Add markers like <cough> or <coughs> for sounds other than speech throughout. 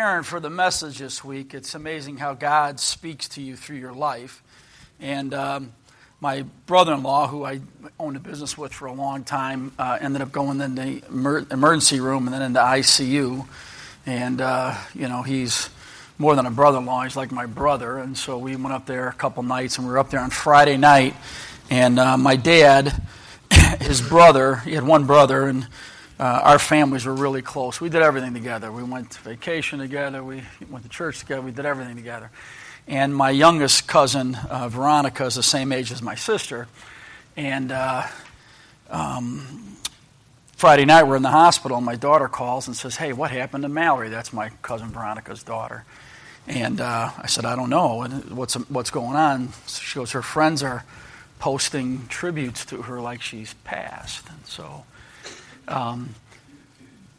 Aaron, for the message this week. It's amazing how God speaks to you through your life. And um, my brother in law, who I owned a business with for a long time, uh, ended up going in the emer- emergency room and then into ICU. And, uh, you know, he's more than a brother in law, he's like my brother. And so we went up there a couple nights, and we were up there on Friday night. And uh, my dad, <coughs> his brother, he had one brother, and uh, our families were really close. We did everything together. We went to vacation together. We went to church together. We did everything together. And my youngest cousin, uh, Veronica, is the same age as my sister. And uh, um, Friday night, we're in the hospital, and my daughter calls and says, Hey, what happened to Mallory? That's my cousin Veronica's daughter. And uh, I said, I don't know. What's, what's going on? She goes, Her friends are posting tributes to her like she's passed. And so um,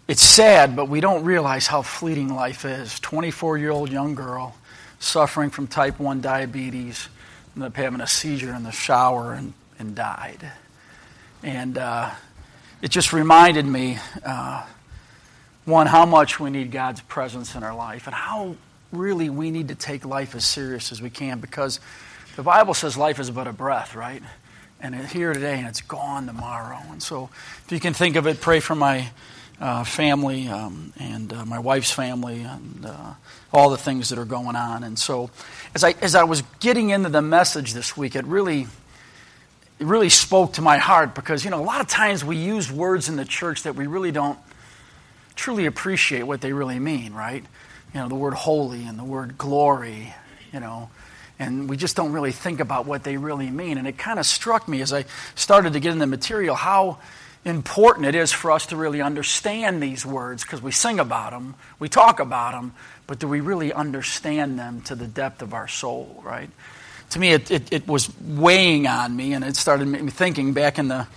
it's sad, but we don't realize how fleeting life is. 24 year old young girl suffering from type 1 diabetes, ended up having a seizure in the shower and, and died. And uh, it just reminded me, uh, one, how much we need God's presence in our life and how really we need to take life as serious as we can because the Bible says life is but a breath, right? And it's here today and it's gone tomorrow. And so, if you can think of it, pray for my uh, family um, and uh, my wife's family and uh, all the things that are going on. And so, as I as I was getting into the message this week, it really it really spoke to my heart because you know a lot of times we use words in the church that we really don't truly appreciate what they really mean, right? You know, the word holy and the word glory, you know and we just don't really think about what they really mean. And it kind of struck me as I started to get in the material how important it is for us to really understand these words because we sing about them, we talk about them, but do we really understand them to the depth of our soul, right? To me, it, it, it was weighing on me, and it started me thinking back in the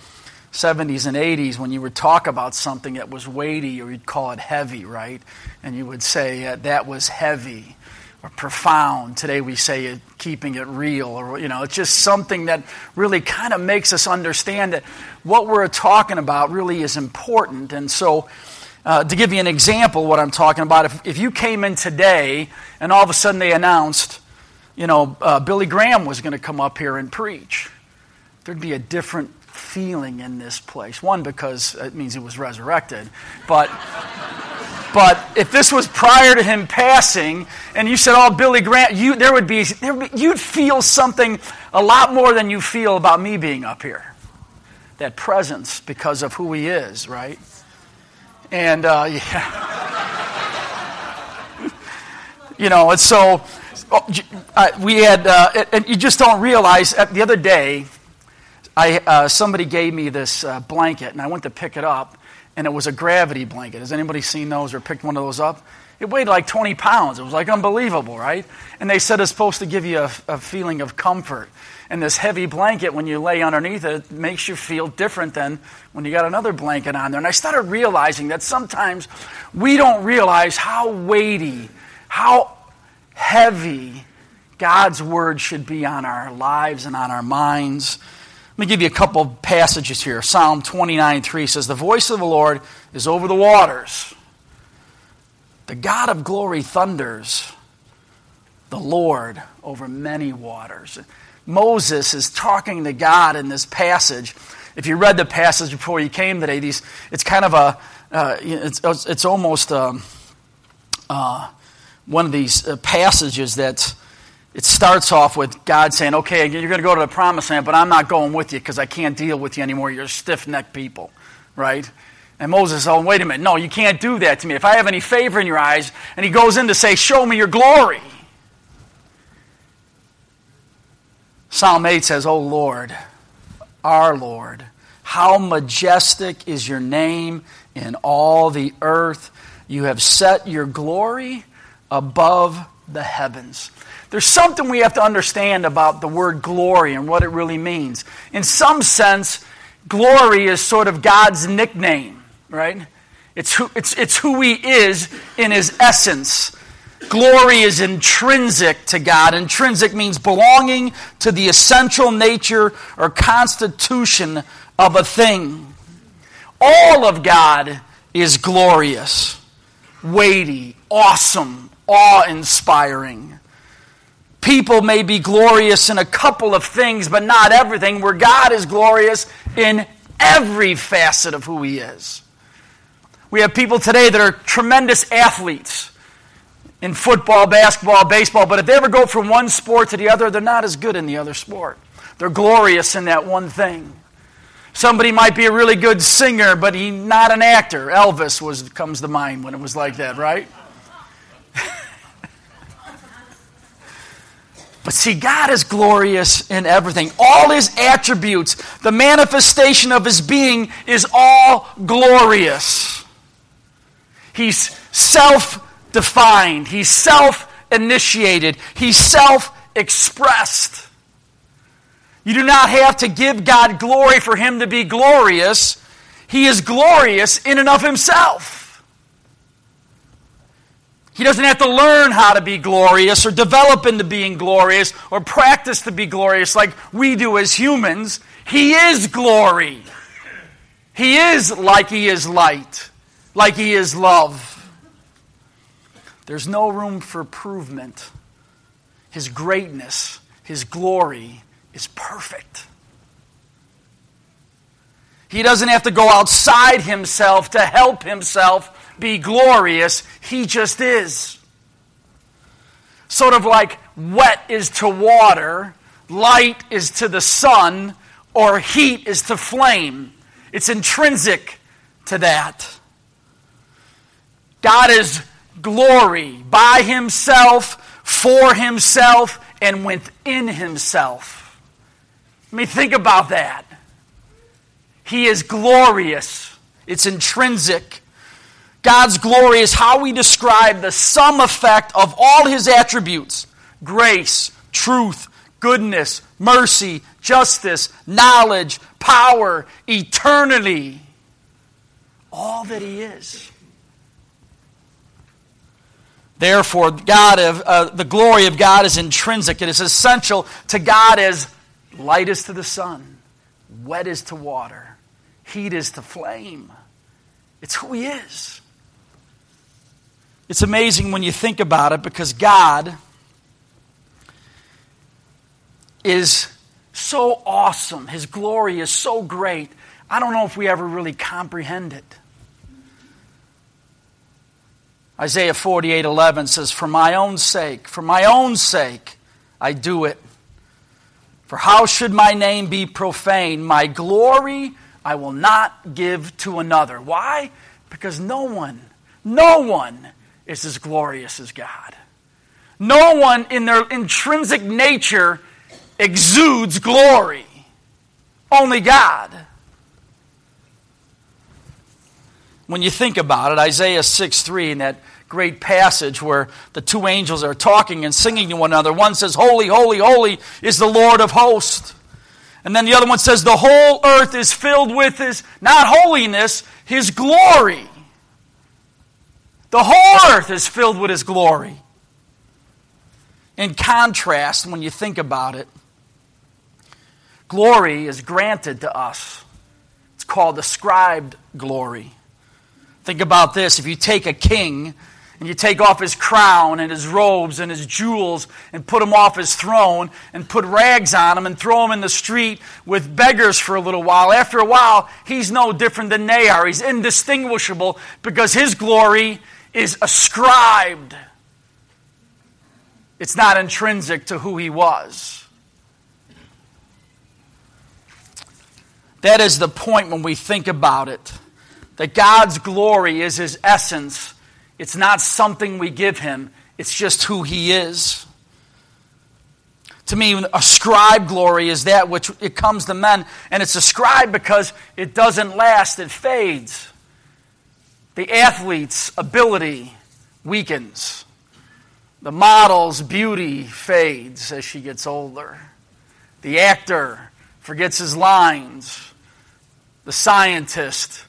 70s and 80s when you would talk about something that was weighty or you'd call it heavy, right? And you would say, that was heavy or profound. Today we say it, keeping it real, or you know, it's just something that really kind of makes us understand that what we're talking about really is important. And so, uh, to give you an example, what I'm talking about, if, if you came in today and all of a sudden they announced, you know, uh, Billy Graham was going to come up here and preach, there'd be a different feeling in this place. One, because it means he was resurrected, but. But if this was prior to him passing, and you said, "Oh, Billy Graham," you there would be, there would be you'd feel something a lot more than you feel about me being up here. That presence because of who he is, right? And uh, <laughs> yeah, you know, and so oh, uh, we had, uh, and you just don't realize. Uh, the other day, I uh, somebody gave me this uh, blanket, and I went to pick it up and it was a gravity blanket. Has anybody seen those or picked one of those up? It weighed like 20 pounds. It was like unbelievable, right? And they said it's supposed to give you a, a feeling of comfort. And this heavy blanket, when you lay underneath it, makes you feel different than when you got another blanket on there. And I started realizing that sometimes we don't realize how weighty, how heavy God's word should be on our lives and on our minds. Let me give you a couple passages here. Psalm 29 3 says, The voice of the Lord is over the waters. The God of glory thunders. The Lord over many waters. Moses is talking to God in this passage. If you read the passage before you came today, these, it's kind of a, uh, it's, it's almost um, uh, one of these uh, passages that's it starts off with God saying, okay, you're going to go to the promised land, but I'm not going with you because I can't deal with you anymore. You're stiff necked people, right? And Moses oh, wait a minute. No, you can't do that to me. If I have any favor in your eyes, and he goes in to say, show me your glory. Psalm 8 says, Oh Lord, our Lord, how majestic is your name in all the earth. You have set your glory above the heavens. There's something we have to understand about the word glory and what it really means. In some sense, glory is sort of God's nickname, right? It's who, it's, it's who He is in His essence. Glory is intrinsic to God. Intrinsic means belonging to the essential nature or constitution of a thing. All of God is glorious. weighty, awesome, awe inspiring. People may be glorious in a couple of things, but not everything, where God is glorious in every facet of who He is. We have people today that are tremendous athletes in football, basketball, baseball, but if they ever go from one sport to the other, they're not as good in the other sport. They're glorious in that one thing. Somebody might be a really good singer, but he's not an actor. Elvis was comes to mind when it was like that, right? But see, God is glorious in everything. All his attributes, the manifestation of his being is all glorious. He's self defined, he's self initiated, he's self expressed. You do not have to give God glory for him to be glorious. He is glorious in and of himself. He doesn't have to learn how to be glorious or develop into being glorious or practice to be glorious like we do as humans. He is glory. He is like He is light, like He is love. There's no room for improvement. His greatness, His glory is perfect. He doesn't have to go outside himself to help himself be glorious. He just is. Sort of like wet is to water, light is to the sun, or heat is to flame. It's intrinsic to that. God is glory by himself, for himself, and within himself. I mean, think about that. He is glorious, it's intrinsic. God's glory is how we describe the sum effect of all his attributes grace, truth, goodness, mercy, justice, knowledge, power, eternity. All that he is. Therefore, God of, uh, the glory of God is intrinsic. It is essential to God as Light is to the sun, wet is to water, heat is to flame. It's who He is. It's amazing when you think about it because God is so awesome. His glory is so great. I don't know if we ever really comprehend it. Isaiah 48 11 says, For my own sake, for my own sake, I do it. For how should my name be profaned? My glory I will not give to another. Why? Because no one, no one is as glorious as God. No one in their intrinsic nature exudes glory. Only God. When you think about it, Isaiah 6 3, in that great passage where the two angels are talking and singing to one another. One says, Holy, holy, holy is the Lord of hosts. And then the other one says, The whole earth is filled with his, not holiness, his glory. The whole earth is filled with his glory. In contrast, when you think about it, glory is granted to us. It's called ascribed glory. Think about this if you take a king and you take off his crown and his robes and his jewels and put him off his throne and put rags on him and throw him in the street with beggars for a little while. After a while, he's no different than they are. He's indistinguishable because his glory is ascribed, it's not intrinsic to who he was. That is the point when we think about it. That God's glory is his essence it's not something we give him, it's just who he is. To me, ascribed glory is that which it comes to men, and it's ascribed because it doesn't last, it fades. The athlete's ability weakens. The model's beauty fades as she gets older. The actor forgets his lines. The scientist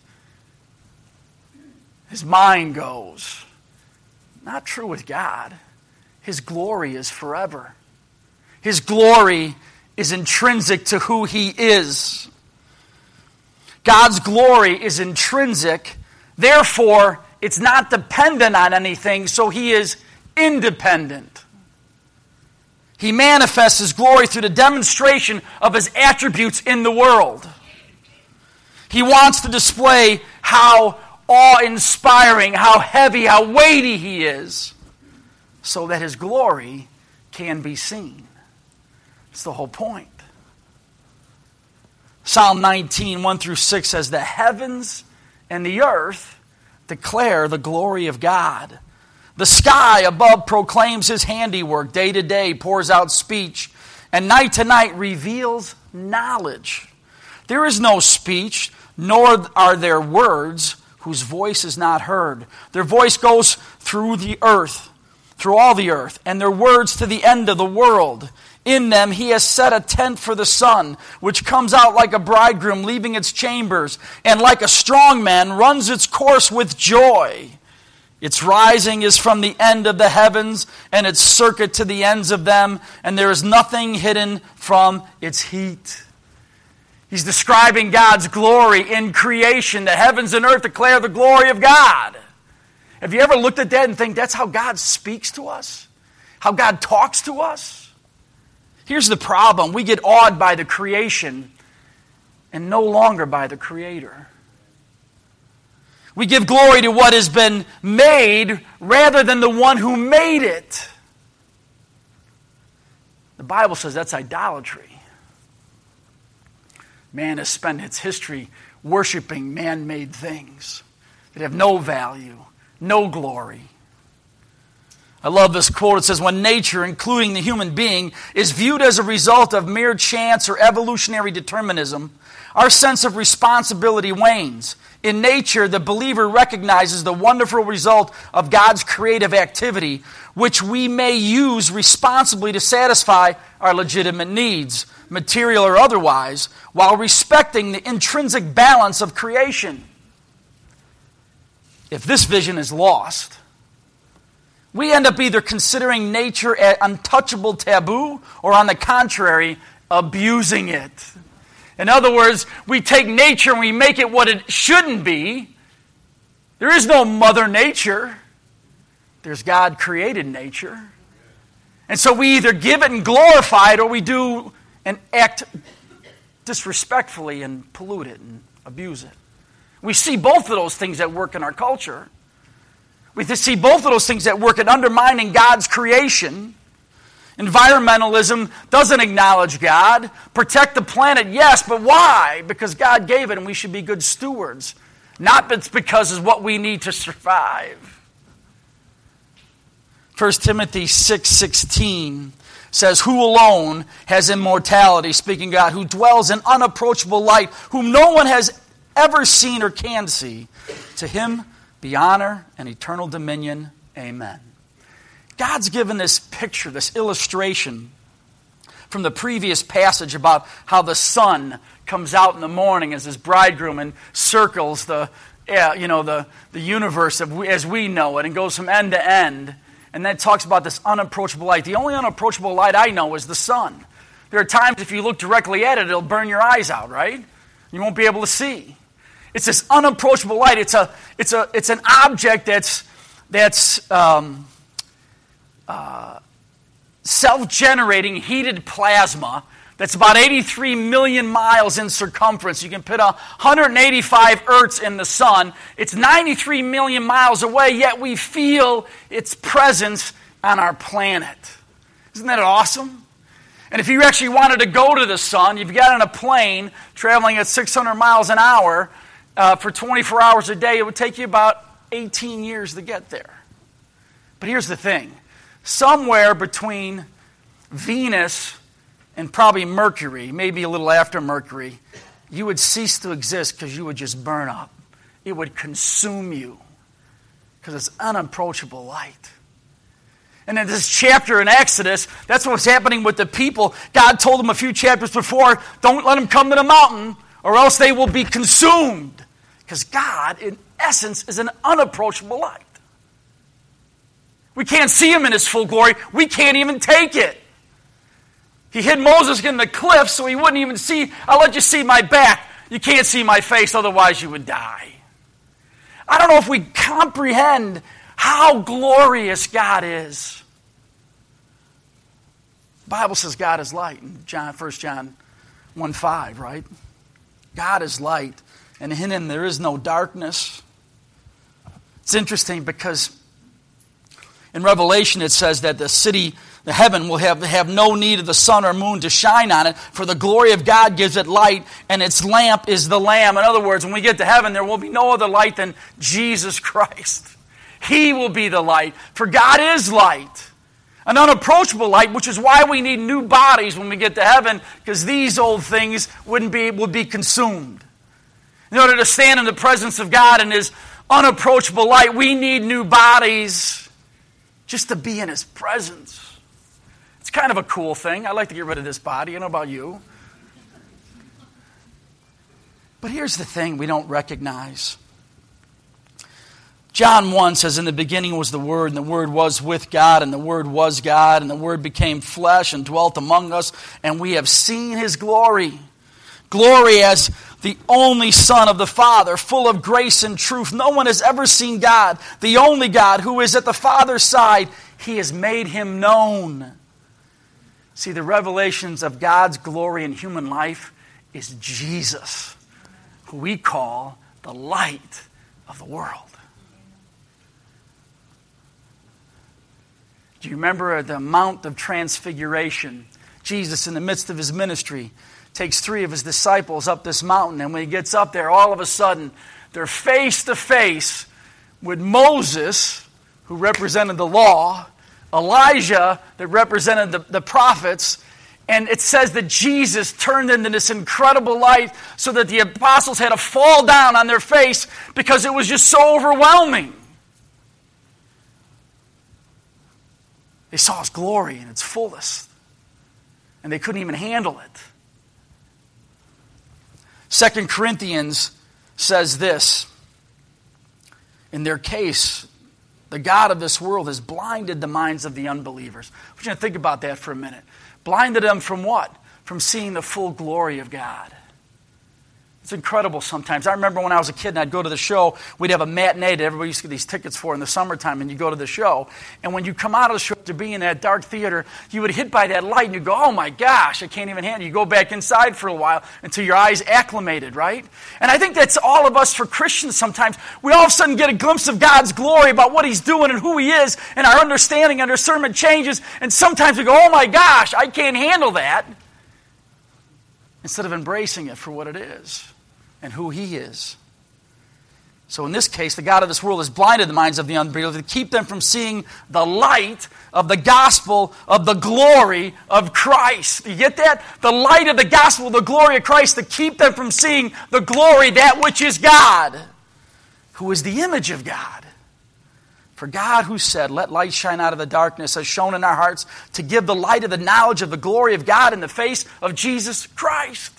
his mind goes. Not true with God. His glory is forever. His glory is intrinsic to who he is. God's glory is intrinsic, therefore, it's not dependent on anything, so he is independent. He manifests his glory through the demonstration of his attributes in the world. He wants to display how awe inspiring, how heavy, how weighty he is, so that his glory can be seen. That's the whole point. Psalm 19, 1 through 6 says, The heavens and the earth declare the glory of God. The sky above proclaims his handiwork. Day to day pours out speech, and night to night reveals knowledge. There is no speech, nor are there words whose voice is not heard. Their voice goes through the earth, through all the earth, and their words to the end of the world. In them he has set a tent for the sun, which comes out like a bridegroom leaving its chambers, and like a strong man runs its course with joy. Its rising is from the end of the heavens, and its circuit to the ends of them, and there is nothing hidden from its heat. He's describing God's glory in creation. The heavens and earth declare the glory of God. Have you ever looked at that and think that's how God speaks to us? How God talks to us? Here's the problem we get awed by the creation and no longer by the Creator. We give glory to what has been made rather than the one who made it. The Bible says that's idolatry. Man has spent its history worshiping man made things that have no value, no glory. I love this quote. It says, When nature, including the human being, is viewed as a result of mere chance or evolutionary determinism, our sense of responsibility wanes. In nature, the believer recognizes the wonderful result of God's creative activity, which we may use responsibly to satisfy our legitimate needs, material or otherwise, while respecting the intrinsic balance of creation. If this vision is lost, we end up either considering nature an untouchable taboo or, on the contrary, abusing it. In other words, we take nature and we make it what it shouldn't be. There is no Mother Nature, there's God created nature. And so we either give it and glorify it or we do and act disrespectfully and pollute it and abuse it. We see both of those things at work in our culture. We see both of those things at work at undermining God's creation Environmentalism doesn't acknowledge God. Protect the planet, yes, but why? Because God gave it and we should be good stewards. Not because it's what we need to survive. 1 Timothy 6:16 says, "Who alone has immortality, speaking God, who dwells in unapproachable light, whom no one has ever seen or can see. To him be honor and eternal dominion. Amen." God's given this picture, this illustration from the previous passage about how the sun comes out in the morning as his bridegroom and circles the, eh, you know, the, the universe as we know it and goes from end to end. And then talks about this unapproachable light. The only unapproachable light I know is the sun. There are times if you look directly at it, it'll burn your eyes out, right? You won't be able to see. It's this unapproachable light. It's, a, it's, a, it's an object that's, that's um, uh, self generating heated plasma that's about 83 million miles in circumference. You can put 185 Earths in the sun. It's 93 million miles away, yet we feel its presence on our planet. Isn't that awesome? And if you actually wanted to go to the sun, you've got on a plane traveling at 600 miles an hour uh, for 24 hours a day, it would take you about 18 years to get there. But here's the thing somewhere between Venus and probably Mercury, maybe a little after Mercury, you would cease to exist because you would just burn up. It would consume you because it's unapproachable light. And in this chapter in Exodus, that's what's happening with the people. God told them a few chapters before don't let them come to the mountain or else they will be consumed. Because God, in essence, is an unapproachable light. We can't see him in his full glory. We can't even take it. He hid Moses in the cliff so he wouldn't even see. I'll let you see my back. You can't see my face, otherwise, you would die. I don't know if we comprehend how glorious God is. The Bible says God is light in John, 1 John 1 5, right? God is light, and in him there is no darkness. It's interesting because in Revelation it says that the city, the heaven, will have, have no need of the sun or moon to shine on it, for the glory of God gives it light, and its lamp is the Lamb. In other words, when we get to heaven, there will be no other light than Jesus Christ. <laughs> He will be the light, for God is light. An unapproachable light, which is why we need new bodies when we get to heaven, because these old things wouldn't be, would be consumed. In order to stand in the presence of God in His unapproachable light, we need new bodies just to be in His presence. It's kind of a cool thing. I like to get rid of this body. I don't know about you. But here's the thing we don't recognize John 1 says, In the beginning was the Word, and the Word was with God, and the Word was God, and the Word became flesh and dwelt among us, and we have seen His glory. Glory as the only Son of the Father, full of grace and truth. No one has ever seen God, the only God who is at the Father's side. He has made Him known. See, the revelations of God's glory in human life is Jesus, who we call the light of the world. Do you remember the Mount of Transfiguration? Jesus, in the midst of his ministry, takes three of his disciples up this mountain, and when he gets up there, all of a sudden, they're face to face with Moses, who represented the law, Elijah, that represented the, the prophets, and it says that Jesus turned into this incredible light so that the apostles had to fall down on their face because it was just so overwhelming. They saw his glory in its fullest, and they couldn't even handle it. Second Corinthians says this in their case, the God of this world has blinded the minds of the unbelievers. I want you to think about that for a minute. Blinded them from what? From seeing the full glory of God. It's incredible sometimes. I remember when I was a kid and I'd go to the show, we'd have a matinee that everybody used to get these tickets for in the summertime, and you go to the show. And when you come out of the show to be in that dark theater, you would hit by that light and you go, oh my gosh, I can't even handle it. You go back inside for a while until your eyes acclimated, right? And I think that's all of us for Christians sometimes. We all of a sudden get a glimpse of God's glory about what He's doing and who He is, and our understanding and discernment changes. And sometimes we go, oh my gosh, I can't handle that. Instead of embracing it for what it is and who He is. So, in this case, the God of this world has blinded the minds of the unbelievers to keep them from seeing the light of the gospel of the glory of Christ. You get that? The light of the gospel, the glory of Christ, to keep them from seeing the glory, that which is God, who is the image of God. For God, who said, Let light shine out of the darkness, has shone in our hearts to give the light of the knowledge of the glory of God in the face of Jesus Christ.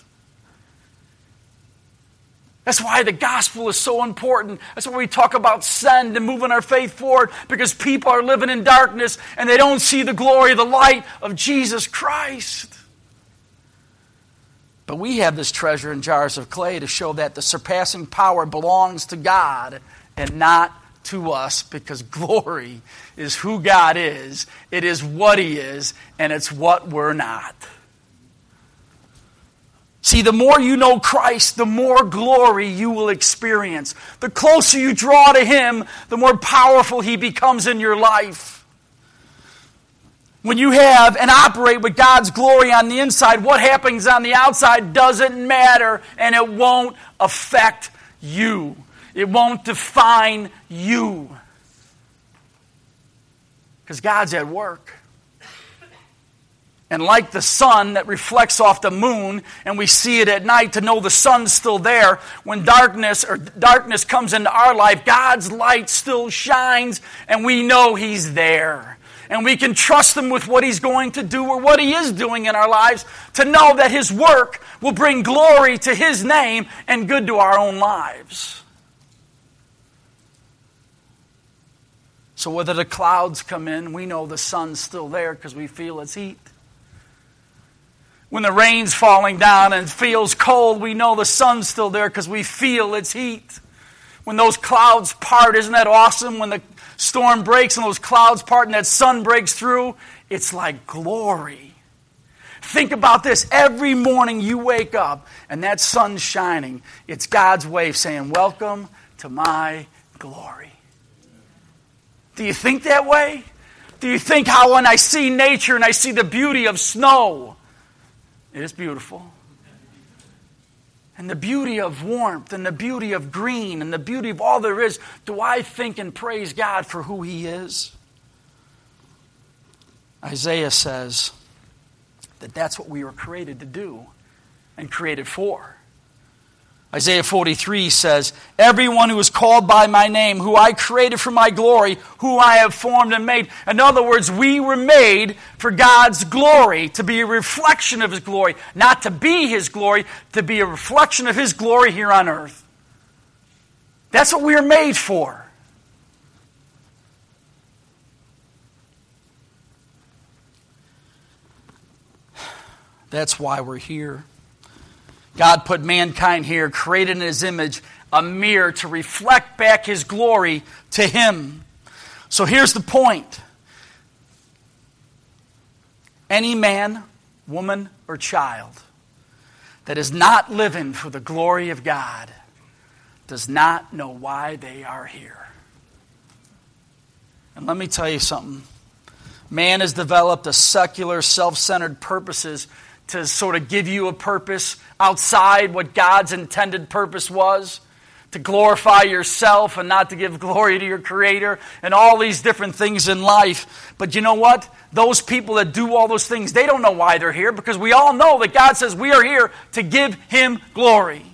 That's why the gospel is so important. That's why we talk about send and moving our faith forward because people are living in darkness and they don't see the glory, the light of Jesus Christ. But we have this treasure in jars of clay to show that the surpassing power belongs to God and not to us because glory is who God is, it is what He is, and it's what we're not. See, the more you know Christ, the more glory you will experience. The closer you draw to Him, the more powerful He becomes in your life. When you have and operate with God's glory on the inside, what happens on the outside doesn't matter and it won't affect you. It won't define you. Because God's at work. And like the sun that reflects off the moon, and we see it at night to know the sun's still there, when darkness or darkness comes into our life, God's light still shines, and we know He's there. And we can trust Him with what He's going to do or what He is doing in our lives to know that His work will bring glory to His name and good to our own lives. So, whether the clouds come in, we know the sun's still there because we feel its heat. When the rain's falling down and feels cold, we know the sun's still there because we feel its heat. when those clouds part. Isn't that awesome? When the storm breaks and those clouds part and that sun breaks through, it's like glory. Think about this. Every morning you wake up and that sun's shining. It's God's way of saying, Welcome to my glory. Do you think that way? Do you think how when I see nature and I see the beauty of snow, it is beautiful? And the beauty of warmth and the beauty of green and the beauty of all there is, do I think and praise God for who He is? Isaiah says that that's what we were created to do and created for. Isaiah 43 says, Everyone who is called by my name, who I created for my glory, who I have formed and made. In other words, we were made for God's glory, to be a reflection of His glory, not to be His glory, to be a reflection of His glory here on earth. That's what we are made for. That's why we're here. God put mankind here, created in his image, a mirror to reflect back his glory to him. So here's the point any man, woman, or child that is not living for the glory of God does not know why they are here. And let me tell you something. Man has developed a secular, self centered purposes to sort of give you a purpose outside what God's intended purpose was, to glorify yourself and not to give glory to your Creator, and all these different things in life. But you know what? Those people that do all those things, they don't know why they're here because we all know that God says we are here to give Him glory,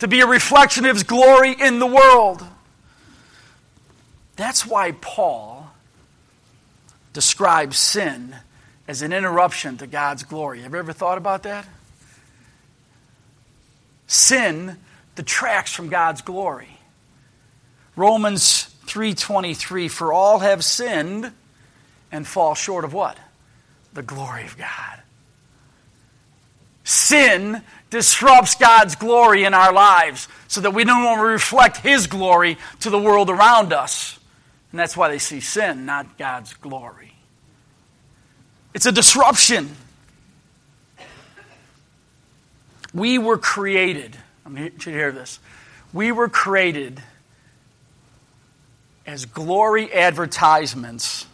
to be a reflection of His glory in the world. That's why Paul describes sin as an interruption to God's glory. Have you ever thought about that? Sin detracts from God's glory. Romans 3:23 for all have sinned and fall short of what? The glory of God. Sin disrupts God's glory in our lives so that we don't reflect his glory to the world around us. And that's why they see sin, not God's glory. It's a disruption. We were created, I want you to hear this. We were created as glory advertisements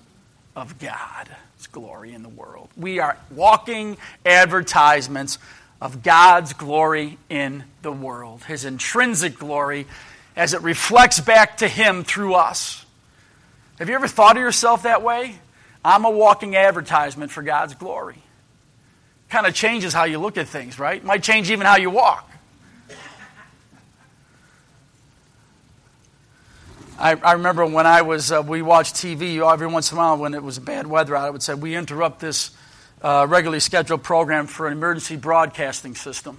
of God. It's glory in the world. We are walking advertisements of God's glory in the world, His intrinsic glory as it reflects back to Him through us. Have you ever thought of yourself that way? I'm a walking advertisement for God's glory. Kind of changes how you look at things, right? Might change even how you walk. I, I remember when I was, uh, we watched TV every once in a while when it was bad weather out, I would say, we interrupt this uh, regularly scheduled program for an emergency broadcasting system.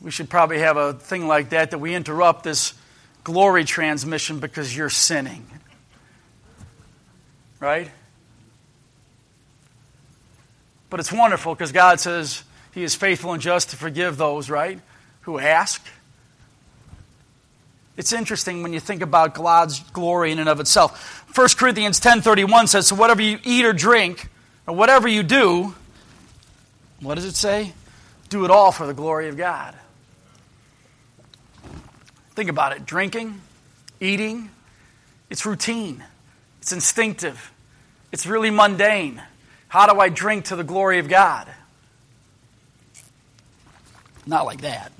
We should probably have a thing like that, that we interrupt this glory transmission because you're sinning right? But it's wonderful because God says He is faithful and just to forgive those, right, who ask. It's interesting when you think about God's glory in and of itself. 1 Corinthians 10:31 says, "So whatever you eat or drink, or whatever you do, what does it say? Do it all for the glory of God." Think about it. Drinking, eating, it's routine. It's instinctive. It's really mundane. How do I drink to the glory of God? Not like that.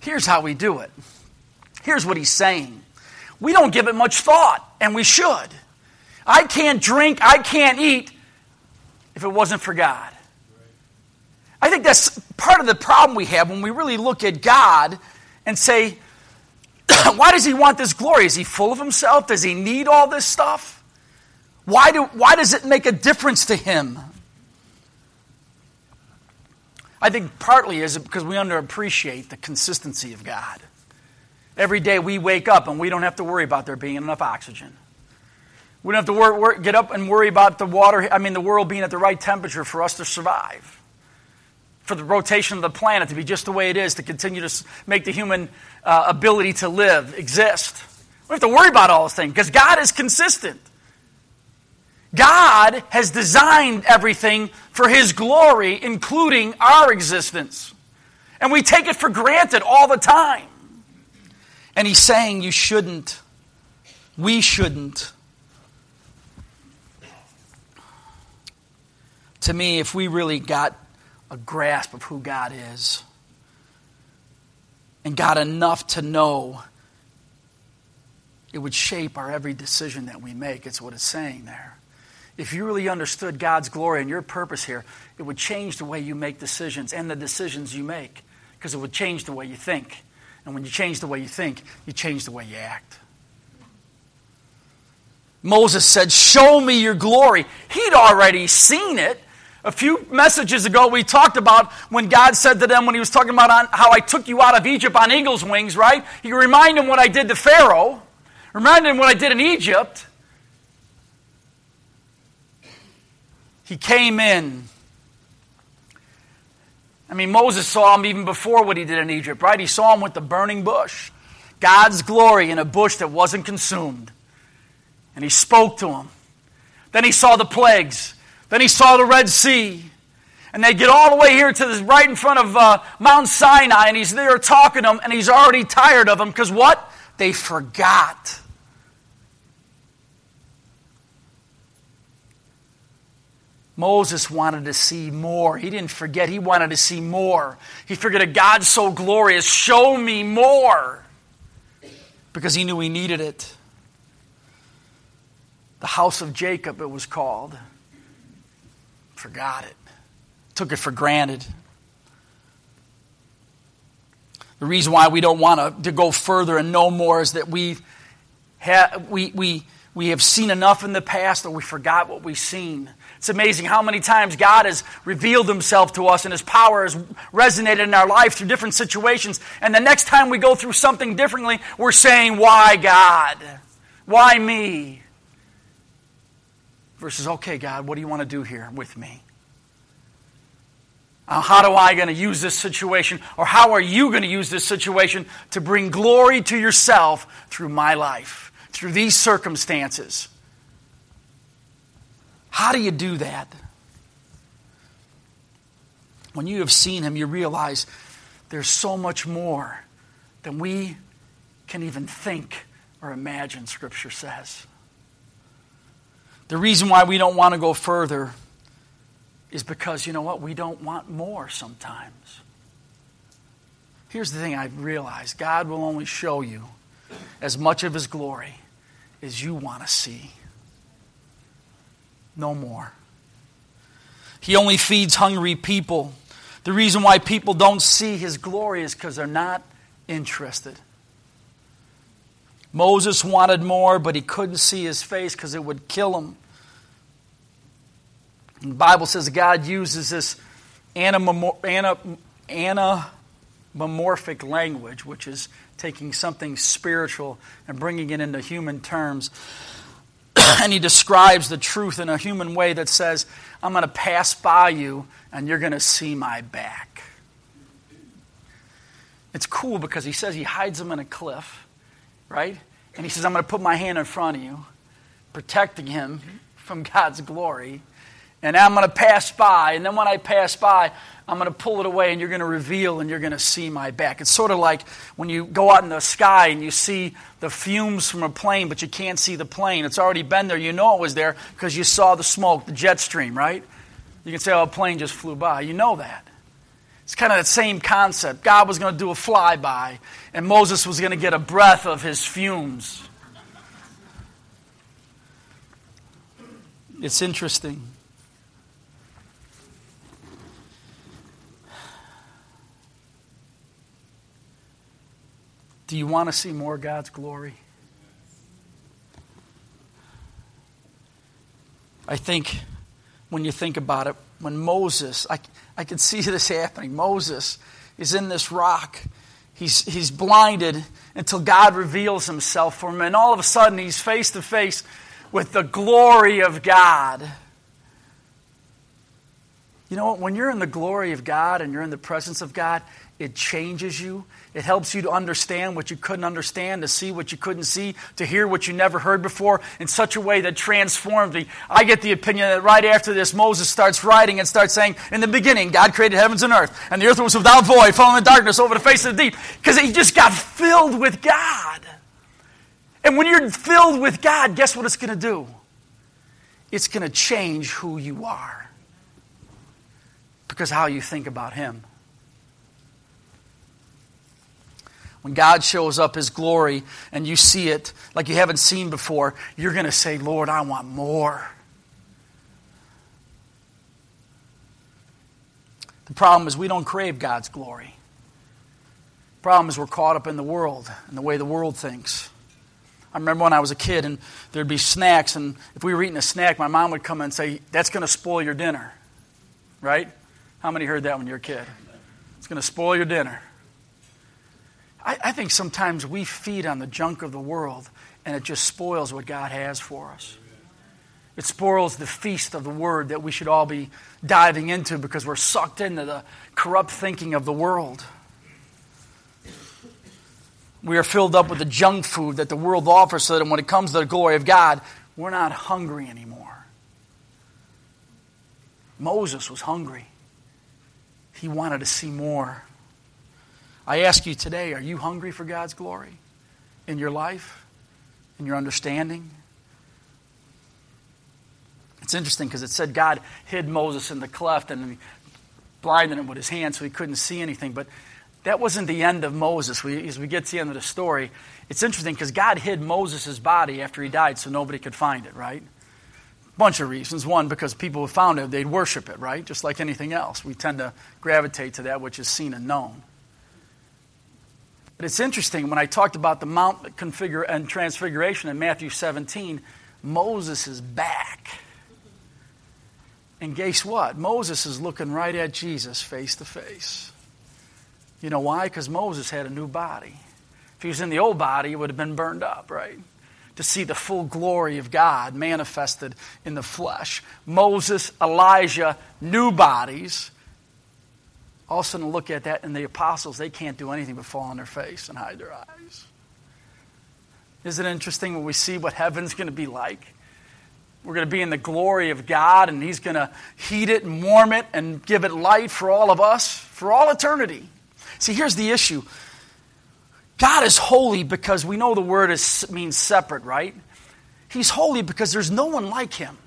Here's how we do it. Here's what he's saying. We don't give it much thought, and we should. I can't drink, I can't eat if it wasn't for God. I think that's part of the problem we have when we really look at God and say, <clears throat> why does he want this glory? Is he full of himself? Does he need all this stuff? Why, do, why does it make a difference to him? I think partly is because we underappreciate the consistency of God. Every day we wake up and we don't have to worry about there being enough oxygen. We don't have to worry, get up and worry about the water, I mean, the world being at the right temperature for us to survive. for the rotation of the planet to be just the way it is, to continue to make the human uh, ability to live exist. We don't have to worry about all those things because God is consistent. God has designed everything for His glory, including our existence. And we take it for granted all the time. And He's saying you shouldn't. We shouldn't. To me, if we really got a grasp of who God is and got enough to know, it would shape our every decision that we make. It's what it's saying there. If you really understood God's glory and your purpose here, it would change the way you make decisions and the decisions you make because it would change the way you think. And when you change the way you think, you change the way you act. Moses said, Show me your glory. He'd already seen it. A few messages ago, we talked about when God said to them, when He was talking about how I took you out of Egypt on eagle's wings, right? He reminded them what I did to Pharaoh, reminded them what I did in Egypt. He came in. I mean, Moses saw him even before what he did in Egypt, right? He saw him with the burning bush. God's glory in a bush that wasn't consumed. And he spoke to him. Then he saw the plagues. Then he saw the Red Sea. And they get all the way here to this, right in front of uh, Mount Sinai, and he's there talking to them, and he's already tired of them because what? They forgot. Moses wanted to see more. He didn't forget, he wanted to see more. He figured, a God so glorious, show me more. Because he knew he needed it. The house of Jacob, it was called forgot it, took it for granted. The reason why we don't want to, go further and know more is that we, ha- we, we, we have seen enough in the past that we forgot what we've seen. It's amazing how many times God has revealed himself to us and his power has resonated in our life through different situations. And the next time we go through something differently, we're saying, Why God? Why me? versus, okay, God, what do you want to do here with me? Uh, how do I going to use this situation? Or how are you going to use this situation to bring glory to yourself through my life, through these circumstances? How do you do that? When you have seen him, you realize there's so much more than we can even think or imagine, Scripture says. The reason why we don't want to go further is because, you know what, we don't want more sometimes. Here's the thing I've realized God will only show you as much of His glory as you want to see. No more. He only feeds hungry people. The reason why people don't see His glory is because they're not interested. Moses wanted more, but he couldn't see his face because it would kill him. The Bible says God uses this anamorphic language, which is taking something spiritual and bringing it into human terms. <coughs> and he describes the truth in a human way that says, I'm going to pass by you and you're going to see my back. It's cool because he says he hides them in a cliff right? And he says, I'm going to put my hand in front of you, protecting him mm-hmm. from God's glory. And I'm going to pass by. And then when I pass by, I'm going to pull it away and you're going to reveal and you're going to see my back. It's sort of like when you go out in the sky and you see the fumes from a plane, but you can't see the plane. It's already been there. You know it was there because you saw the smoke, the jet stream, right? You can say, oh, a plane just flew by. You know that. It's kind of that same concept. God was going to do a flyby, and Moses was going to get a breath of his fumes. It's interesting. Do you want to see more God's glory? I think when you think about it, when Moses, I, I can see <laughs> this happening. Moses is in this rock. He's, he's blinded until God reveals himself for him. And all of a sudden, he's face to face with the glory of God. You know what? When you're in the glory of God and you're in the presence of God, it changes you. It helps you to understand what you couldn't understand, to see what you couldn't see, to hear what you never heard before in such a way that transforms me. I get the opinion that right after this, Moses starts writing and starts saying, In the beginning, God created heavens and earth, and the earth was without void, falling in darkness over the face of the deep, because he just got filled with God. And when you're filled with God, guess what it's going to do? It's going to change who you are because how you think about Him. When God shows up His glory and you see it like you haven't seen before, you're going to say, Lord, I want more. The problem is we don't crave God's glory. The problem is we're caught up in the world and the way the world thinks. I remember when I was a kid and there'd be snacks, and if we were eating a snack, my mom would come and say, That's going to spoil your dinner. Right? How many heard that when you were a kid? It's going to spoil your dinner. I, I think sometimes we feed on the junk of the world and it just spoils what God has for us. It spoils the feast of the word that we should all be diving into because we're sucked into the corrupt thinking of the world. We are filled up with the junk food that the world offers so that when it comes to the glory of God, we're not hungry anymore. Moses was hungry. He wanted to see more. I ask you today are you hungry for God's glory in your life, in your understanding? It's interesting because it said God hid Moses in the cleft and blinded him with his hand so he couldn't see anything. But that wasn't the end of Moses. We, as we get to the end of the story, it's interesting because God hid Moses' body after he died so nobody could find it, right? bunch of reasons. One, because people who found it, they'd worship it, right? Just like anything else. We tend to gravitate to that which is seen and known. But it's interesting, when I talked about the Mount configure and Transfiguration in Matthew 17, Moses is back. And guess what? Moses is looking right at Jesus face to face. You know why? Because Moses had a new body. If he was in the old body, it would have been burned up, right? to see the full glory of God manifested in the flesh. Moses, Elijah, new bodies. All of a sudden, look at that, and the apostles, they can't do anything but fall on their face and hide their eyes. Isn't it interesting when we see what heaven's going to be like? We're going to be in the glory of God, and He's going to heat it and warm it and give it light for all of us for all eternity. See, here's the issue God is holy because we know the word is, means separate, right? He's holy because there's no one like him.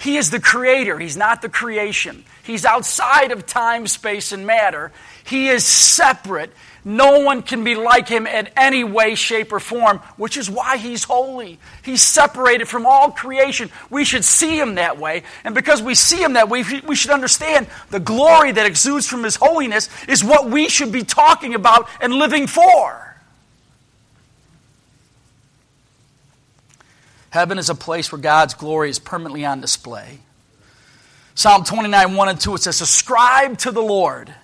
He is the creator, he's not the creation. He's outside of time, space, and matter. He is separate. No one can be like him in any way, shape, or form, which is why he's holy. He's separated from all creation. We should see him that way. And because we see him that way, we should understand the glory that exudes from his holiness is what we should be talking about and living for. Heaven is a place where God's glory is permanently on display. Psalm 29, 1 and 2, it says, Ascribe to the Lord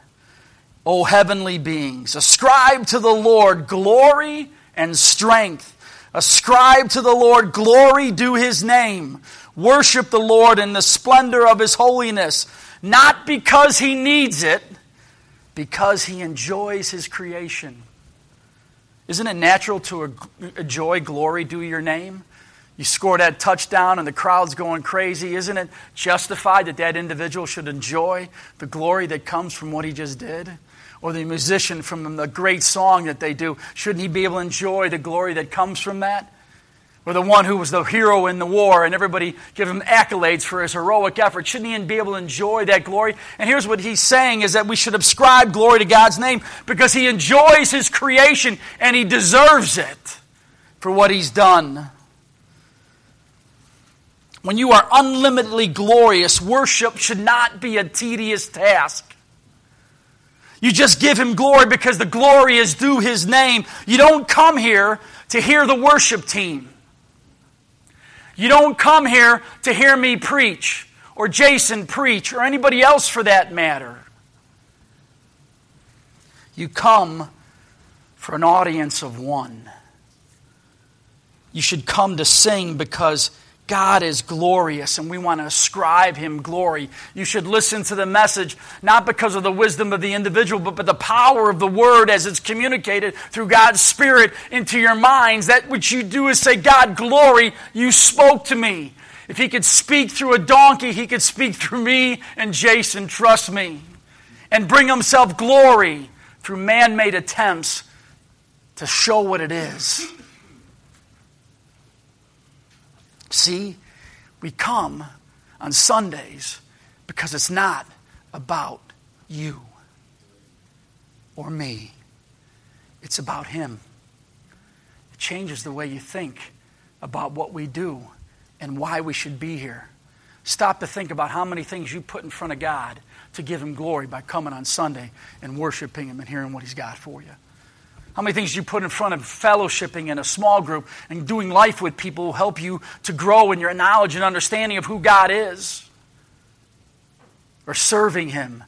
O heavenly beings. Ascribe to the Lord glory and strength. Ascribe to the Lord glory due his name. Worship the Lord in the splendor of his holiness, not because he needs it, because he enjoys his creation. Isn't it natural to enjoy glory due your name? You score that touchdown and the crowd's going crazy. Isn't it justified that that individual should enjoy the glory that comes from what he just did? or the musician from the great song that they do, shouldn't he be able to enjoy the glory that comes from that? Or the one who was the hero in the war and everybody give him accolades for his heroic effort. Shouldn't he be able to enjoy that glory? And here's what he's saying is that we should ascribe glory to God's name because he enjoys his creation and he deserves it for what he's done. When you are unlimitedly glorious, worship should not be a tedious task. You just give him glory because the glory is due his name. You don't come here to hear the worship team. You don't come here to hear me preach or Jason preach or anybody else for that matter. You come for an audience of one. You should come to sing because God is glorious and we want to ascribe him glory. You should listen to the message not because of the wisdom of the individual, but by the power of the word as it's communicated through God's Spirit into your minds. That what you do is say, God, glory, you spoke to me. If he could speak through a donkey, he could speak through me and Jason, trust me. And bring himself glory through man made attempts to show what it is. See, we come on Sundays because it's not about you or me, it's about Him. It changes the way you think about what we do and why we should be here. Stop to think about how many things you put in front of God to give Him glory by coming on Sunday and worshiping Him and hearing what He's got for you. How many things you put in front of fellowshipping in a small group and doing life with people who help you to grow in your knowledge and understanding of who God is? Or serving Him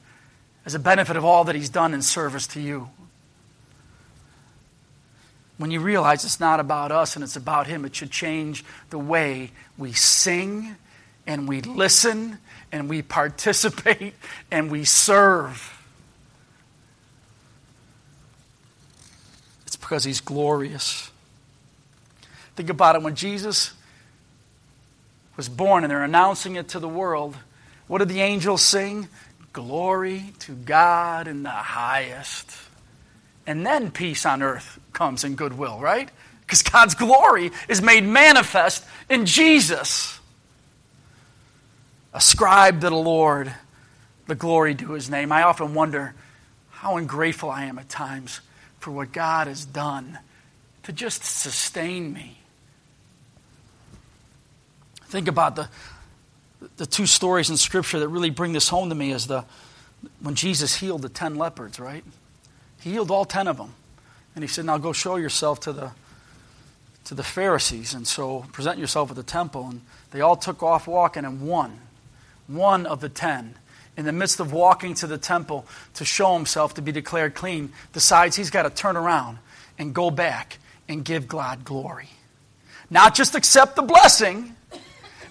as a benefit of all that He's done in service to you. When you realize it's not about us and it's about Him, it should change the way we sing and we listen and we <laughs> participate and we serve. It's because he's glorious. Think about it when Jesus was born and they're announcing it to the world. What did the angels sing? Glory to God in the highest. And then peace on earth comes in goodwill, right? Because God's glory is made manifest in Jesus. Ascribe to the Lord the glory to his name. I often wonder how ungrateful I am at times for what God has done to just sustain me. Think about the, the two stories in Scripture that really bring this home to me is the when Jesus healed the ten leopards, right? He healed all ten of them. And he said, Now go show yourself to the to the Pharisees. And so present yourself at the temple. And they all took off walking, and one, one of the ten in the midst of walking to the temple to show himself to be declared clean, decides he's got to turn around and go back and give God glory. Not just accept the blessing,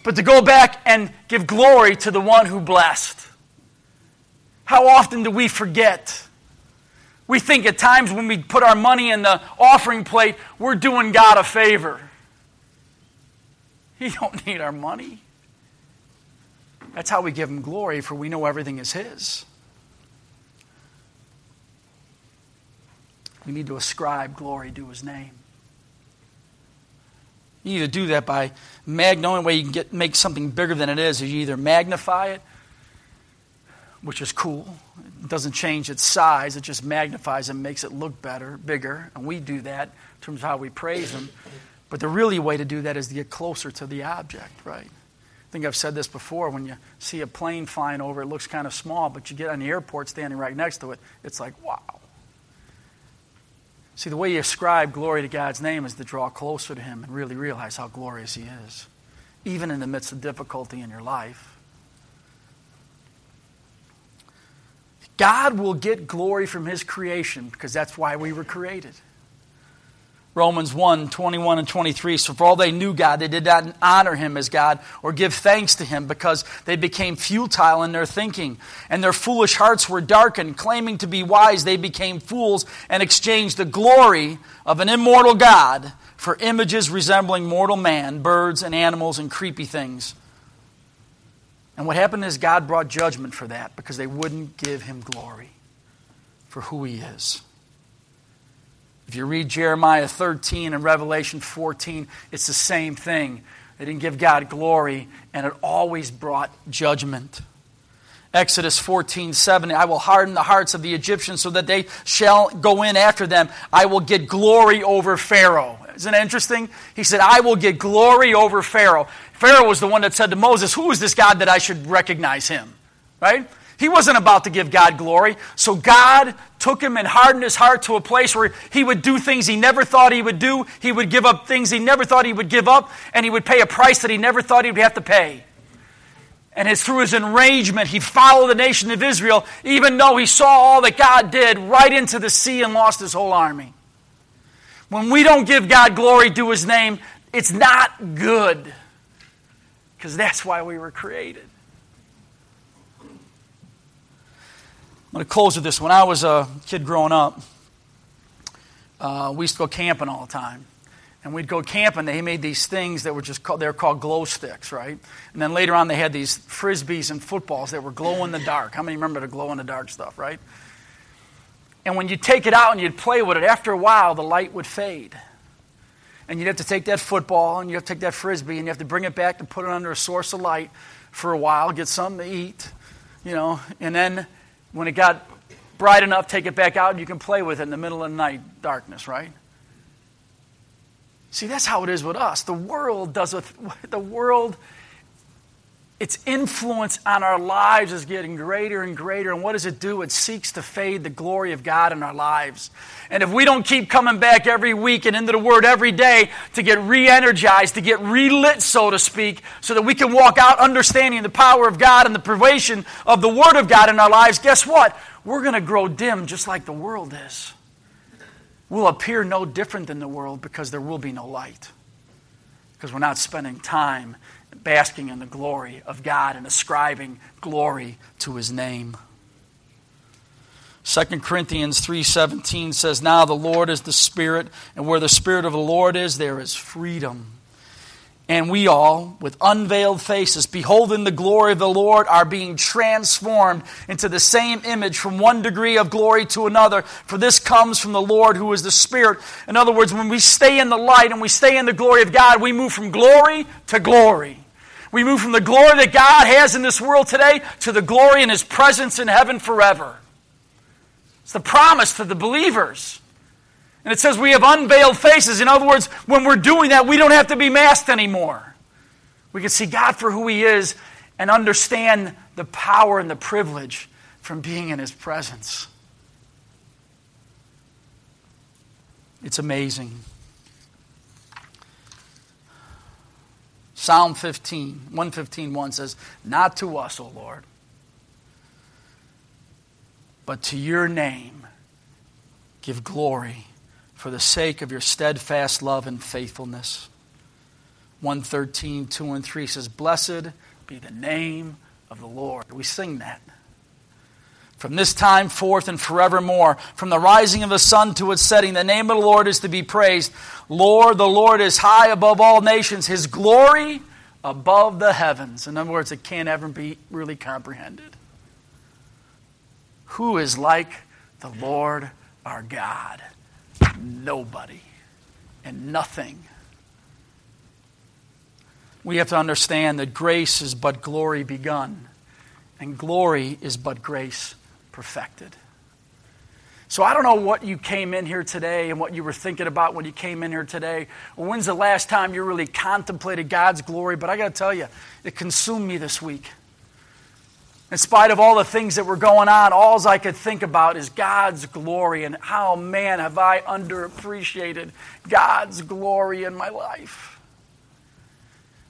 but to go back and give glory to the one who blessed. How often do we forget? We think at times when we put our money in the offering plate, we're doing God a favor. He don't need our money. That's how we give him glory, for we know everything is his. We need to ascribe glory to his name. You need to do that by mag. The only way you can get make something bigger than it is is you either magnify it, which is cool. It doesn't change its size; it just magnifies and makes it look better, bigger. And we do that in terms of how we praise him. But the really way to do that is to get closer to the object, right? Think I've said this before. When you see a plane flying over, it looks kind of small, but you get on the airport standing right next to it, it's like, wow. See, the way you ascribe glory to God's name is to draw closer to Him and really realize how glorious He is, even in the midst of difficulty in your life. God will get glory from His creation because that's why we were created. Romans 1 21 and 23. So, for all they knew God, they did not honor him as God or give thanks to him because they became futile in their thinking. And their foolish hearts were darkened. Claiming to be wise, they became fools and exchanged the glory of an immortal God for images resembling mortal man, birds and animals and creepy things. And what happened is God brought judgment for that because they wouldn't give him glory for who he is. If you read Jeremiah 13 and Revelation 14, it's the same thing. They didn't give God glory, and it always brought judgment. Exodus 14, 7, I will harden the hearts of the Egyptians so that they shall go in after them. I will get glory over Pharaoh. Isn't it interesting? He said, I will get glory over Pharaoh. Pharaoh was the one that said to Moses, Who is this God that I should recognize him? Right? He wasn't about to give God glory. So God took him and hardened his heart to a place where he would do things he never thought he would do. He would give up things he never thought he would give up, and he would pay a price that he never thought he would have to pay. And it's through his enragement, he followed the nation of Israel, even though he saw all that God did, right into the sea and lost his whole army. When we don't give God glory to his name, it's not good. because that's why we were created. Going to close with this. When I was a kid growing up, uh, we used to go camping all the time. And we'd go camping. They made these things that were just called, they were called glow sticks, right? And then later on, they had these frisbees and footballs that were glow in the dark. How many remember the glow in the dark stuff, right? And when you take it out and you'd play with it, after a while, the light would fade. And you'd have to take that football and you'd have to take that frisbee and you have to bring it back and put it under a source of light for a while, get something to eat, you know. And then when it got bright enough, take it back out and you can play with it in the middle of the night, darkness, right? See, that's how it is with us. The world does with <laughs> the world its influence on our lives is getting greater and greater. And what does it do? It seeks to fade the glory of God in our lives. And if we don't keep coming back every week and into the Word every day to get re energized, to get relit, so to speak, so that we can walk out understanding the power of God and the pervasion of the Word of God in our lives, guess what? We're going to grow dim just like the world is We'll appear no different than the world because there will be no light. Because we're not spending time basking in the glory of God and ascribing glory to his name. 2 Corinthians 3:17 says now the Lord is the spirit and where the spirit of the Lord is there is freedom. And we all, with unveiled faces, beholding the glory of the Lord, are being transformed into the same image from one degree of glory to another. For this comes from the Lord who is the Spirit. In other words, when we stay in the light and we stay in the glory of God, we move from glory to glory. We move from the glory that God has in this world today to the glory in His presence in heaven forever. It's the promise to the believers. And it says we have unveiled faces. In other words, when we're doing that, we don't have to be masked anymore. We can see God for who He is and understand the power and the privilege from being in His presence. It's amazing. Psalm 15, 115, 1 says, Not to us, O Lord, but to your name give glory for the sake of your steadfast love and faithfulness. 113, 2 and 3 says, Blessed be the name of the Lord. We sing that. From this time forth and forevermore, from the rising of the sun to its setting, the name of the Lord is to be praised. Lord, the Lord is high above all nations, his glory above the heavens. In other words, it can't ever be really comprehended. Who is like the Lord our God? nobody and nothing. We have to understand that grace is but glory begun, and glory is but grace perfected. So I don't know what you came in here today and what you were thinking about when you came in here today, when's the last time you really contemplated God's glory, but I got to tell you, it consumed me this week. In spite of all the things that were going on, all I could think about is God's glory and how, man, have I underappreciated God's glory in my life.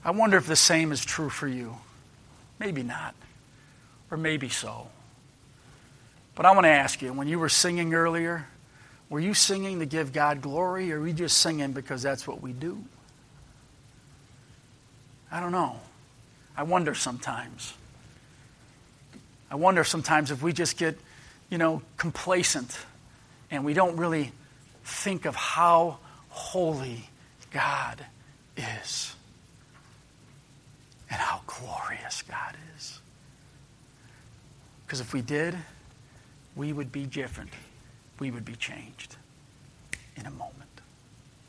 I wonder if the same is true for you. Maybe not, or maybe so. But I want to ask you when you were singing earlier, were you singing to give God glory, or were you just singing because that's what we do? I don't know. I wonder sometimes. I wonder sometimes if we just get, you know, complacent and we don't really think of how holy God is and how glorious God is. Because if we did, we would be different. We would be changed in a moment.